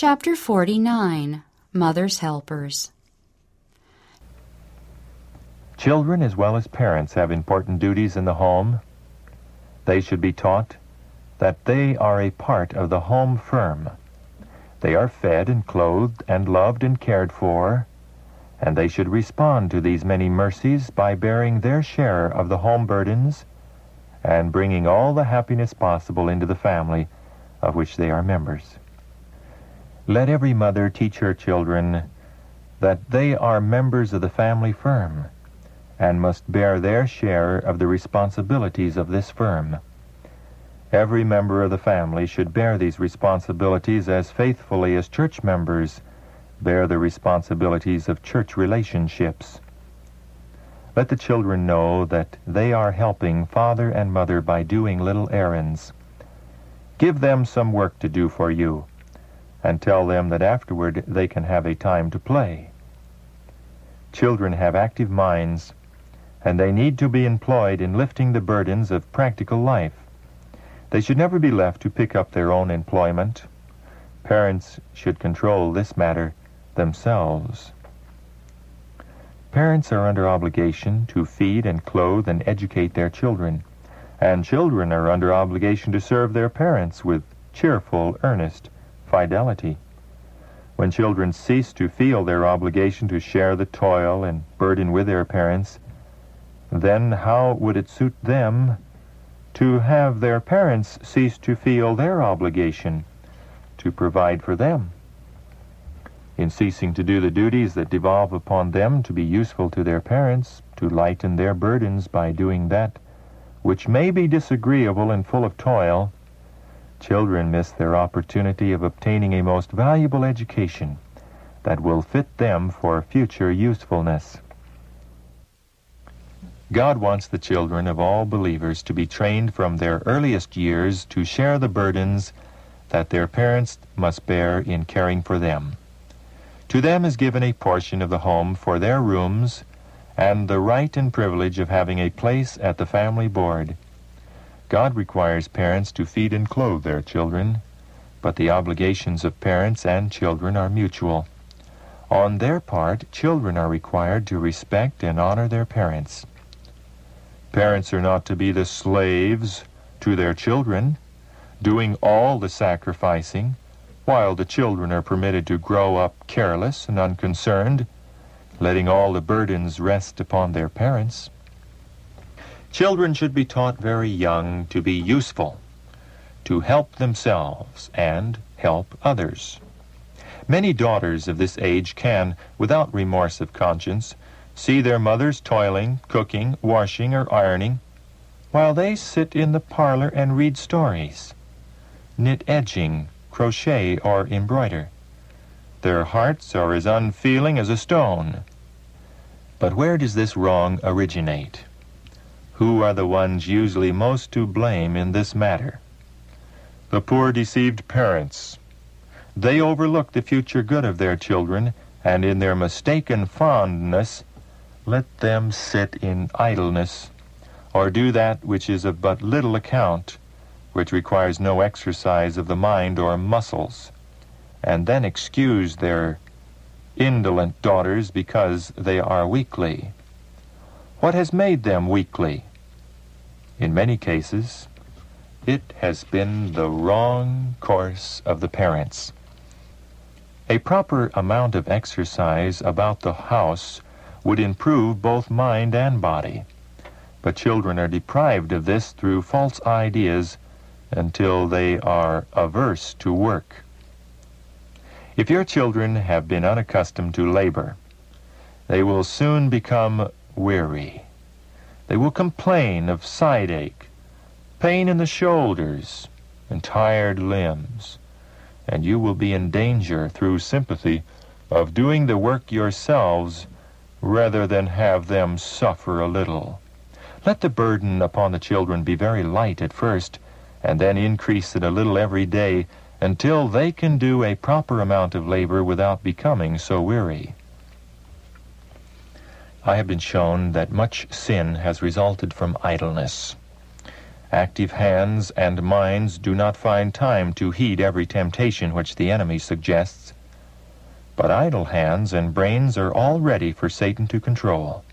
Chapter 49 Mother's Helpers Children as well as parents have important duties in the home. They should be taught that they are a part of the home firm. They are fed and clothed and loved and cared for, and they should respond to these many mercies by bearing their share of the home burdens and bringing all the happiness possible into the family of which they are members. Let every mother teach her children that they are members of the family firm and must bear their share of the responsibilities of this firm. Every member of the family should bear these responsibilities as faithfully as church members bear the responsibilities of church relationships. Let the children know that they are helping father and mother by doing little errands. Give them some work to do for you, and tell them that afterward they can have a time to play. Children have active minds, and they need to be employed in lifting the burdens of practical life. They should never be left to pick up their own employment. Parents should control this matter themselves. Parents are under obligation to feed and clothe and educate their children, and children are under obligation to serve their parents with cheerful, earnest fidelity. When children cease to feel their obligation to share the toil and burden with their parents, then how would it suit them to have their parents cease to feel their obligation to provide for them? In ceasing to do the duties that devolve upon them to be useful to their parents, to lighten their burdens by doing that which may be disagreeable and full of toil, children miss their opportunity of obtaining a most valuable education that will fit them for future usefulness. God wants the children of all believers to be trained from their earliest years to share the burdens that their parents must bear in caring for them. To them is given a portion of the home for their rooms and the right and privilege of having a place at the family board. God requires parents to feed and clothe their children, but the obligations of parents and children are mutual. On their part, children are required to respect and honor their parents. Parents are not to be the slaves to their children, doing all the sacrificing, while the children are permitted to grow up careless and unconcerned, letting all the burdens rest upon their parents. Children should be taught very young to be useful, to help themselves and help others. Many daughters of this age can, without remorse of conscience, see their mothers toiling, cooking, washing, or ironing, while they sit in the parlor and read stories, knit edging, crochet, or embroider. Their hearts are as unfeeling as a stone. But where does this wrong originate? Who are the ones usually most to blame in this matter? The poor deceived parents. They overlook the future good of their children, and in their mistaken fondness let them sit in idleness, or do that which is of but little account, which requires no exercise of the mind or muscles, and then excuse their indolent daughters because they are weakly. What has made them weakly? In many cases, it has been the wrong course of the parents. A proper amount of exercise about the house would improve both mind and body. But children are deprived of this through false ideas until they are averse to work. If your children have been unaccustomed to labor, they will soon become weary. They will complain of side ache, pain in the shoulders, and tired limbs, and you will be in danger through sympathy of doing the work yourselves rather than have them suffer a little. Let the burden upon the children be very light at first, and then increase it a little every day until they can do a proper amount of labor without becoming so weary. I have been shown that much sin has resulted from idleness. Active hands and minds do not find time to heed every temptation which the enemy suggests. But idle hands and brains are all ready for Satan to control.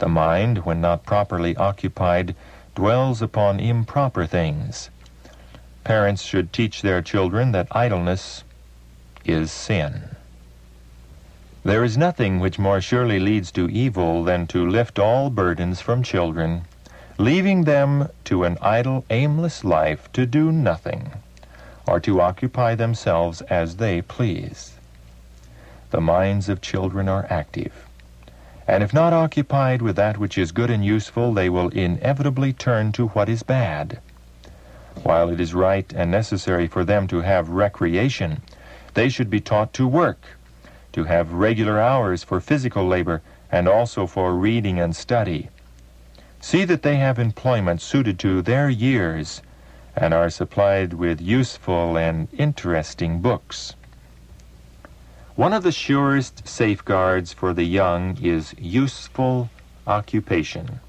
The mind, when not properly occupied, dwells upon improper things. Parents should teach their children that idleness is sin. There is nothing which more surely leads to evil than to lift all burdens from children leaving them to an idle, aimless life to do nothing, or to occupy themselves as they please. The minds of children are active, and if not occupied with that which is good and useful, they will inevitably turn to what is bad. While it is right and necessary for them to have recreation, they should be taught to work, to have regular hours for physical labor and also for reading and study See that they have employment suited to their years and are supplied with useful and interesting books. One of the surest safeguards for the young is useful occupation.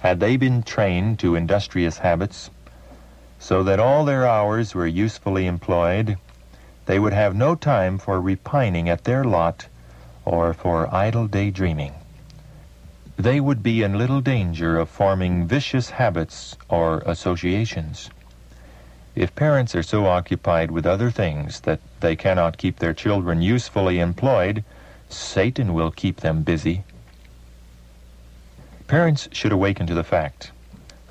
Had they been trained to industrious habits, so that all their hours were usefully employed, they would have no time for repining at their lot or for idle daydreaming they would be in little danger of forming vicious habits or associations. If parents are so occupied with other things that they cannot keep their children usefully employed, Satan will keep them busy. Parents should awaken to the fact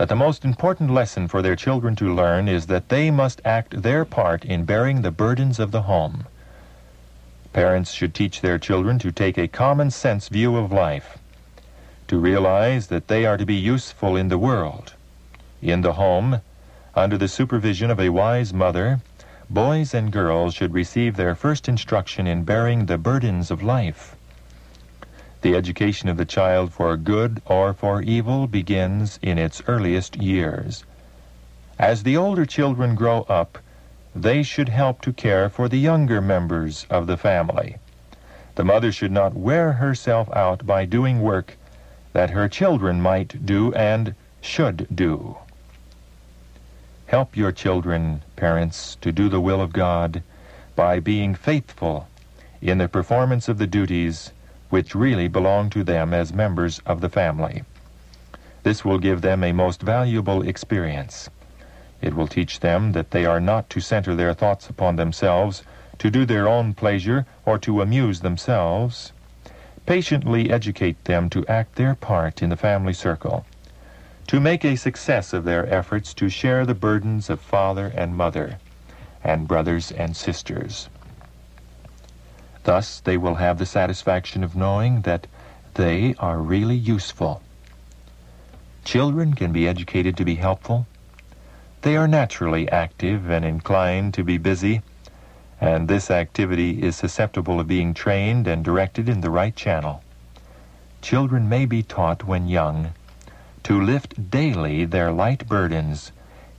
that the most important lesson for their children to learn is that they must act their part in bearing the burdens of the home. Parents should teach their children to take a common sense view of life to realize that they are to be useful in the world. In the home, under the supervision of a wise mother, boys and girls should receive their first instruction in bearing the burdens of life. The education of the child for good or for evil begins in its earliest years. As the older children grow up, they should help to care for the younger members of the family. The mother should not wear herself out by doing work that her children might do and should do. Help your children, parents, to do the will of God by being faithful in the performance of the duties which really belong to them as members of the family. This will give them a most valuable experience. It will teach them that they are not to center their thoughts upon themselves, to do their own pleasure, or to amuse themselves, patiently educate them to act their part in the family circle, to make a success of their efforts to share the burdens of father and mother, and brothers and sisters. Thus they will have the satisfaction of knowing that they are really useful. Children can be educated to be helpful. They are naturally active and inclined to be busy and this activity is susceptible of being trained and directed in the right channel. Children may be taught when young to lift daily their light burdens,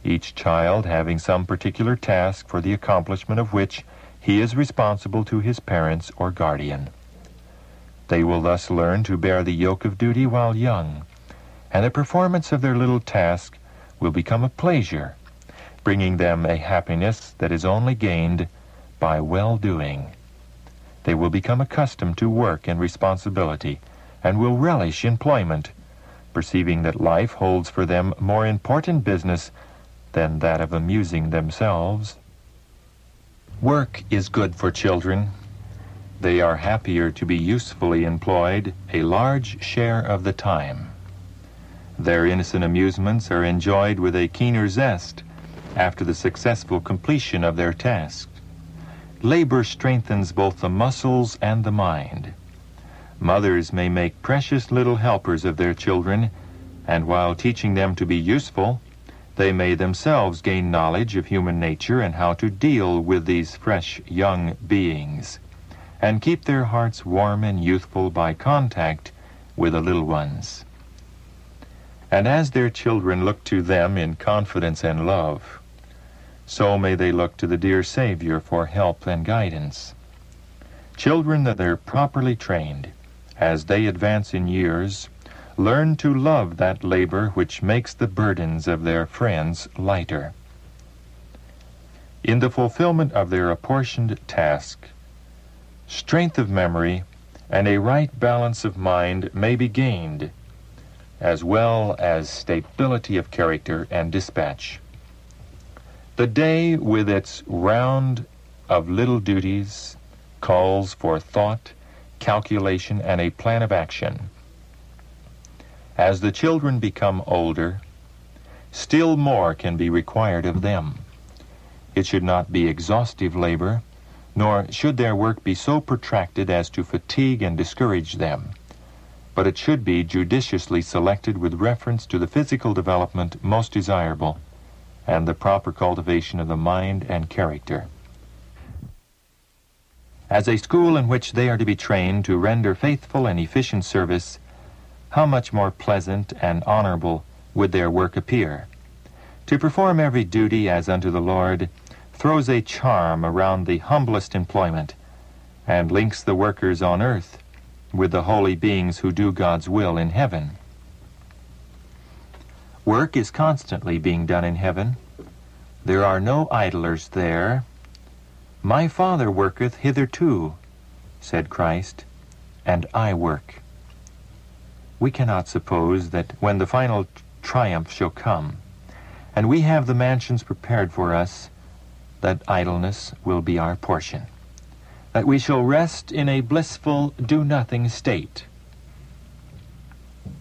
each child having some particular task for the accomplishment of which he is responsible to his parents or guardian. They will thus learn to bear the yoke of duty while young, and the performance of their little task will become a pleasure, bringing them a happiness that is only gained by well-doing. They will become accustomed to work and responsibility and will relish employment, perceiving that life holds for them more important business than that of amusing themselves. Work is good for children. They are happier to be usefully employed a large share of the time. Their innocent amusements are enjoyed with a keener zest after the successful completion of their task. Labor strengthens both the muscles and the mind. Mothers may make precious little helpers of their children, and while teaching them to be useful, they may themselves gain knowledge of human nature and how to deal with these fresh young beings, and keep their hearts warm and youthful by contact with the little ones. And as their children look to them in confidence and love, so may they look to the dear Savior for help and guidance. Children that are properly trained, as they advance in years, learn to love that labor which makes the burdens of their friends lighter. In the fulfillment of their apportioned task, strength of memory and a right balance of mind may be gained, as well as stability of character and dispatch. The day, with its round of little duties, calls for thought, calculation, and a plan of action. As the children become older, still more can be required of them. It should not be exhaustive labor, nor should their work be so protracted as to fatigue and discourage them, but it should be judiciously selected with reference to the physical development most desirable and the proper cultivation of the mind and character. As a school in which they are to be trained to render faithful and efficient service, how much more pleasant and honorable would their work appear. To perform every duty as unto the Lord throws a charm around the humblest employment and links the workers on earth with the holy beings who do God's will in heaven. Work is constantly being done in heaven. There are no idlers there. My Father worketh hitherto, said Christ, and I work we cannot suppose that when the final triumph shall come, and we have the mansions prepared for us, that idleness will be our portion, that we shall rest in a blissful do-nothing state.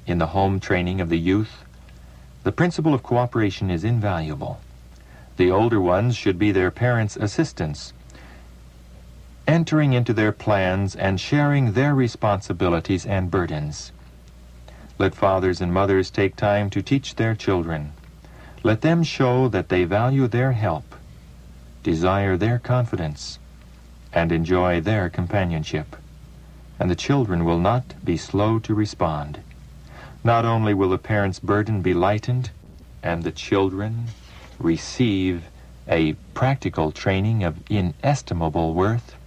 In the home training of the youth, the principle of cooperation is invaluable. The older ones should be their parents' assistants, entering into their plans and sharing their responsibilities and burdens. Let fathers and mothers take time to teach their children. Let them show that they value their help, desire their confidence, and enjoy their companionship. And the children will not be slow to respond. Not only will the parents' burden be lightened, and the children receive a practical training of inestimable worth,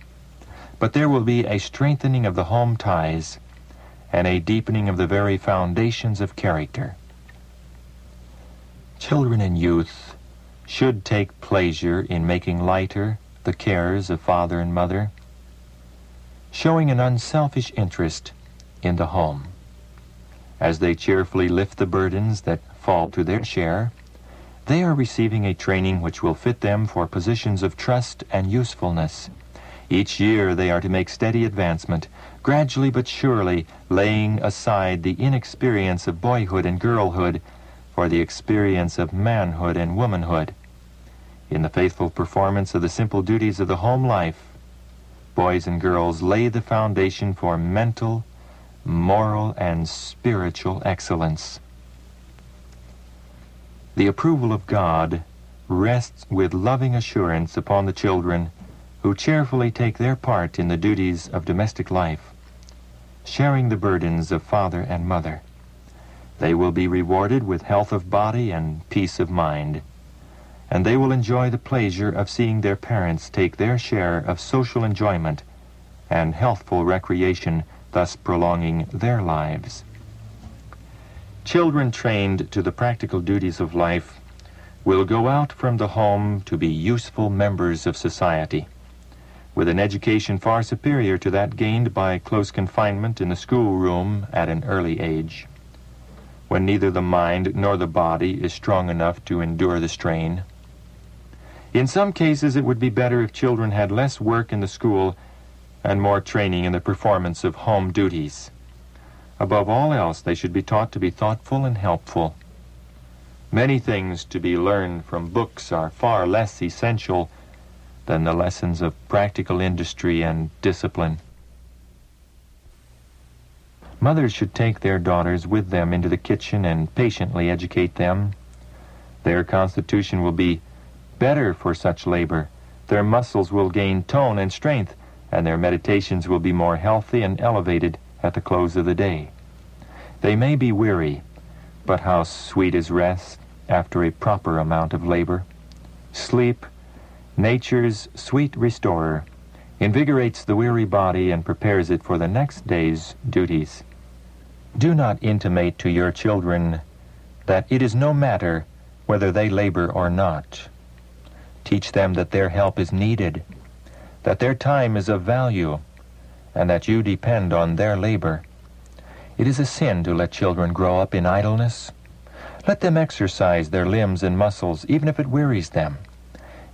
but there will be a strengthening of the home ties and a deepening of the very foundations of character. Children and youth should take pleasure in making lighter the cares of father and mother, showing an unselfish interest in the home. As they cheerfully lift the burdens that fall to their share, they are receiving a training which will fit them for positions of trust and usefulness. Each year they are to make steady advancement, gradually but surely laying aside the inexperience of boyhood and girlhood for the experience of manhood and womanhood. In the faithful performance of the simple duties of the home life, boys and girls lay the foundation for mental, moral, and spiritual excellence. The approval of God rests with loving assurance upon the children who cheerfully take their part in the duties of domestic life sharing the burdens of father and mother. They will be rewarded with health of body and peace of mind, and they will enjoy the pleasure of seeing their parents take their share of social enjoyment and healthful recreation, thus prolonging their lives. Children trained to the practical duties of life will go out from the home to be useful members of society with an education far superior to that gained by close confinement in the schoolroom at an early age, when neither the mind nor the body is strong enough to endure the strain. In some cases, it would be better if children had less work in the school and more training in the performance of home duties. Above all else, they should be taught to be thoughtful and helpful. Many things to be learned from books are far less essential than the lessons of practical industry and discipline. Mothers should take their daughters with them into the kitchen and patiently educate them. Their constitution will be better for such labor. Their muscles will gain tone and strength, and their meditations will be more healthy and elevated at the close of the day. They may be weary, but how sweet is rest after a proper amount of labor. Sleep nature's sweet restorer, invigorates the weary body and prepares it for the next day's duties. Do not intimate to your children that it is no matter whether they labor or not. Teach them that their help is needed, that their time is of value, and that you depend on their labor. It is a sin to let children grow up in idleness. Let them exercise their limbs and muscles, even if it wearies them.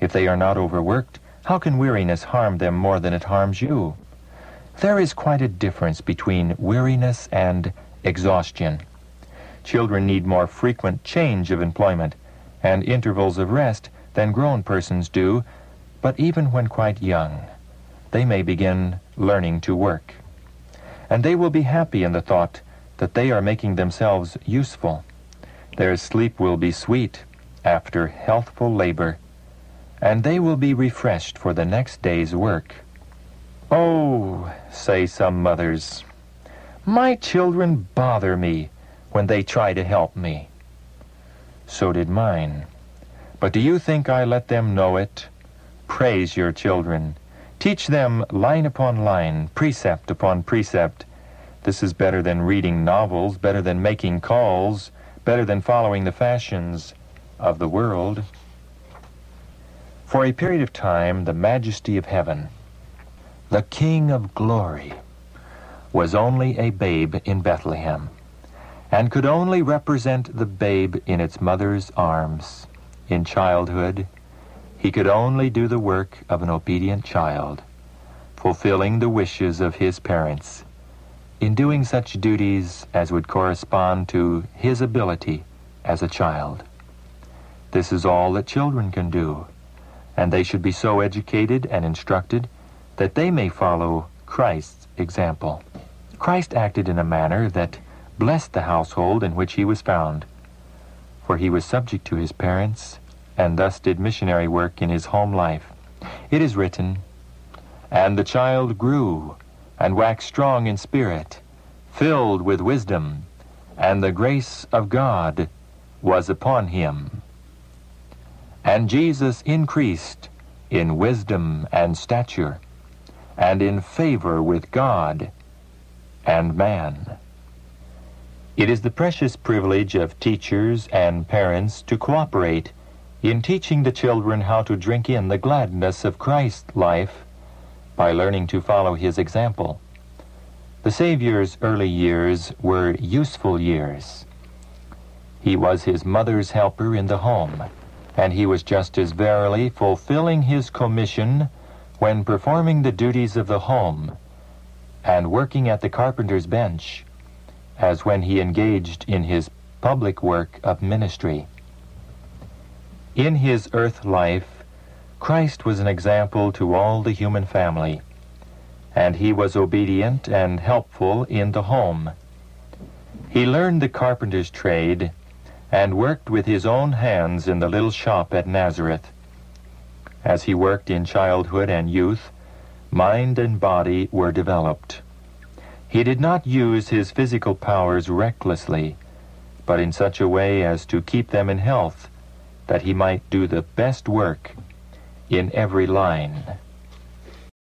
If they are not overworked, how can weariness harm them more than it harms you? There is quite a difference between weariness and exhaustion. Children need more frequent change of employment and intervals of rest than grown persons do, but even when quite young, they may begin learning to work. And they will be happy in the thought that they are making themselves useful. Their sleep will be sweet after healthful labor and they will be refreshed for the next day's work. Oh, say some mothers, my children bother me when they try to help me. So did mine. But do you think I let them know it? Praise your children. Teach them line upon line, precept upon precept. This is better than reading novels, better than making calls, better than following the fashions of the world. For a period of time, the majesty of heaven, the King of glory, was only a babe in Bethlehem, and could only represent the babe in its mother's arms. In childhood, he could only do the work of an obedient child, fulfilling the wishes of his parents, in doing such duties as would correspond to his ability as a child. This is all that children can do and they should be so educated and instructed that they may follow Christ's example. Christ acted in a manner that blessed the household in which he was found, for he was subject to his parents, and thus did missionary work in his home life. It is written, And the child grew, and waxed strong in spirit, filled with wisdom, and the grace of God was upon him. And Jesus increased in wisdom and stature, and in favor with God and man. It is the precious privilege of teachers and parents to cooperate in teaching the children how to drink in the gladness of Christ's life by learning to follow his example. The Savior's early years were useful years. He was his mother's helper in the home and he was just as verily fulfilling his commission when performing the duties of the home and working at the carpenter's bench as when he engaged in his public work of ministry. In his earth life, Christ was an example to all the human family, and he was obedient and helpful in the home. He learned the carpenter's trade and worked with his own hands in the little shop at Nazareth. As he worked in childhood and youth, mind and body were developed. He did not use his physical powers recklessly, but in such a way as to keep them in health, that he might do the best work in every line.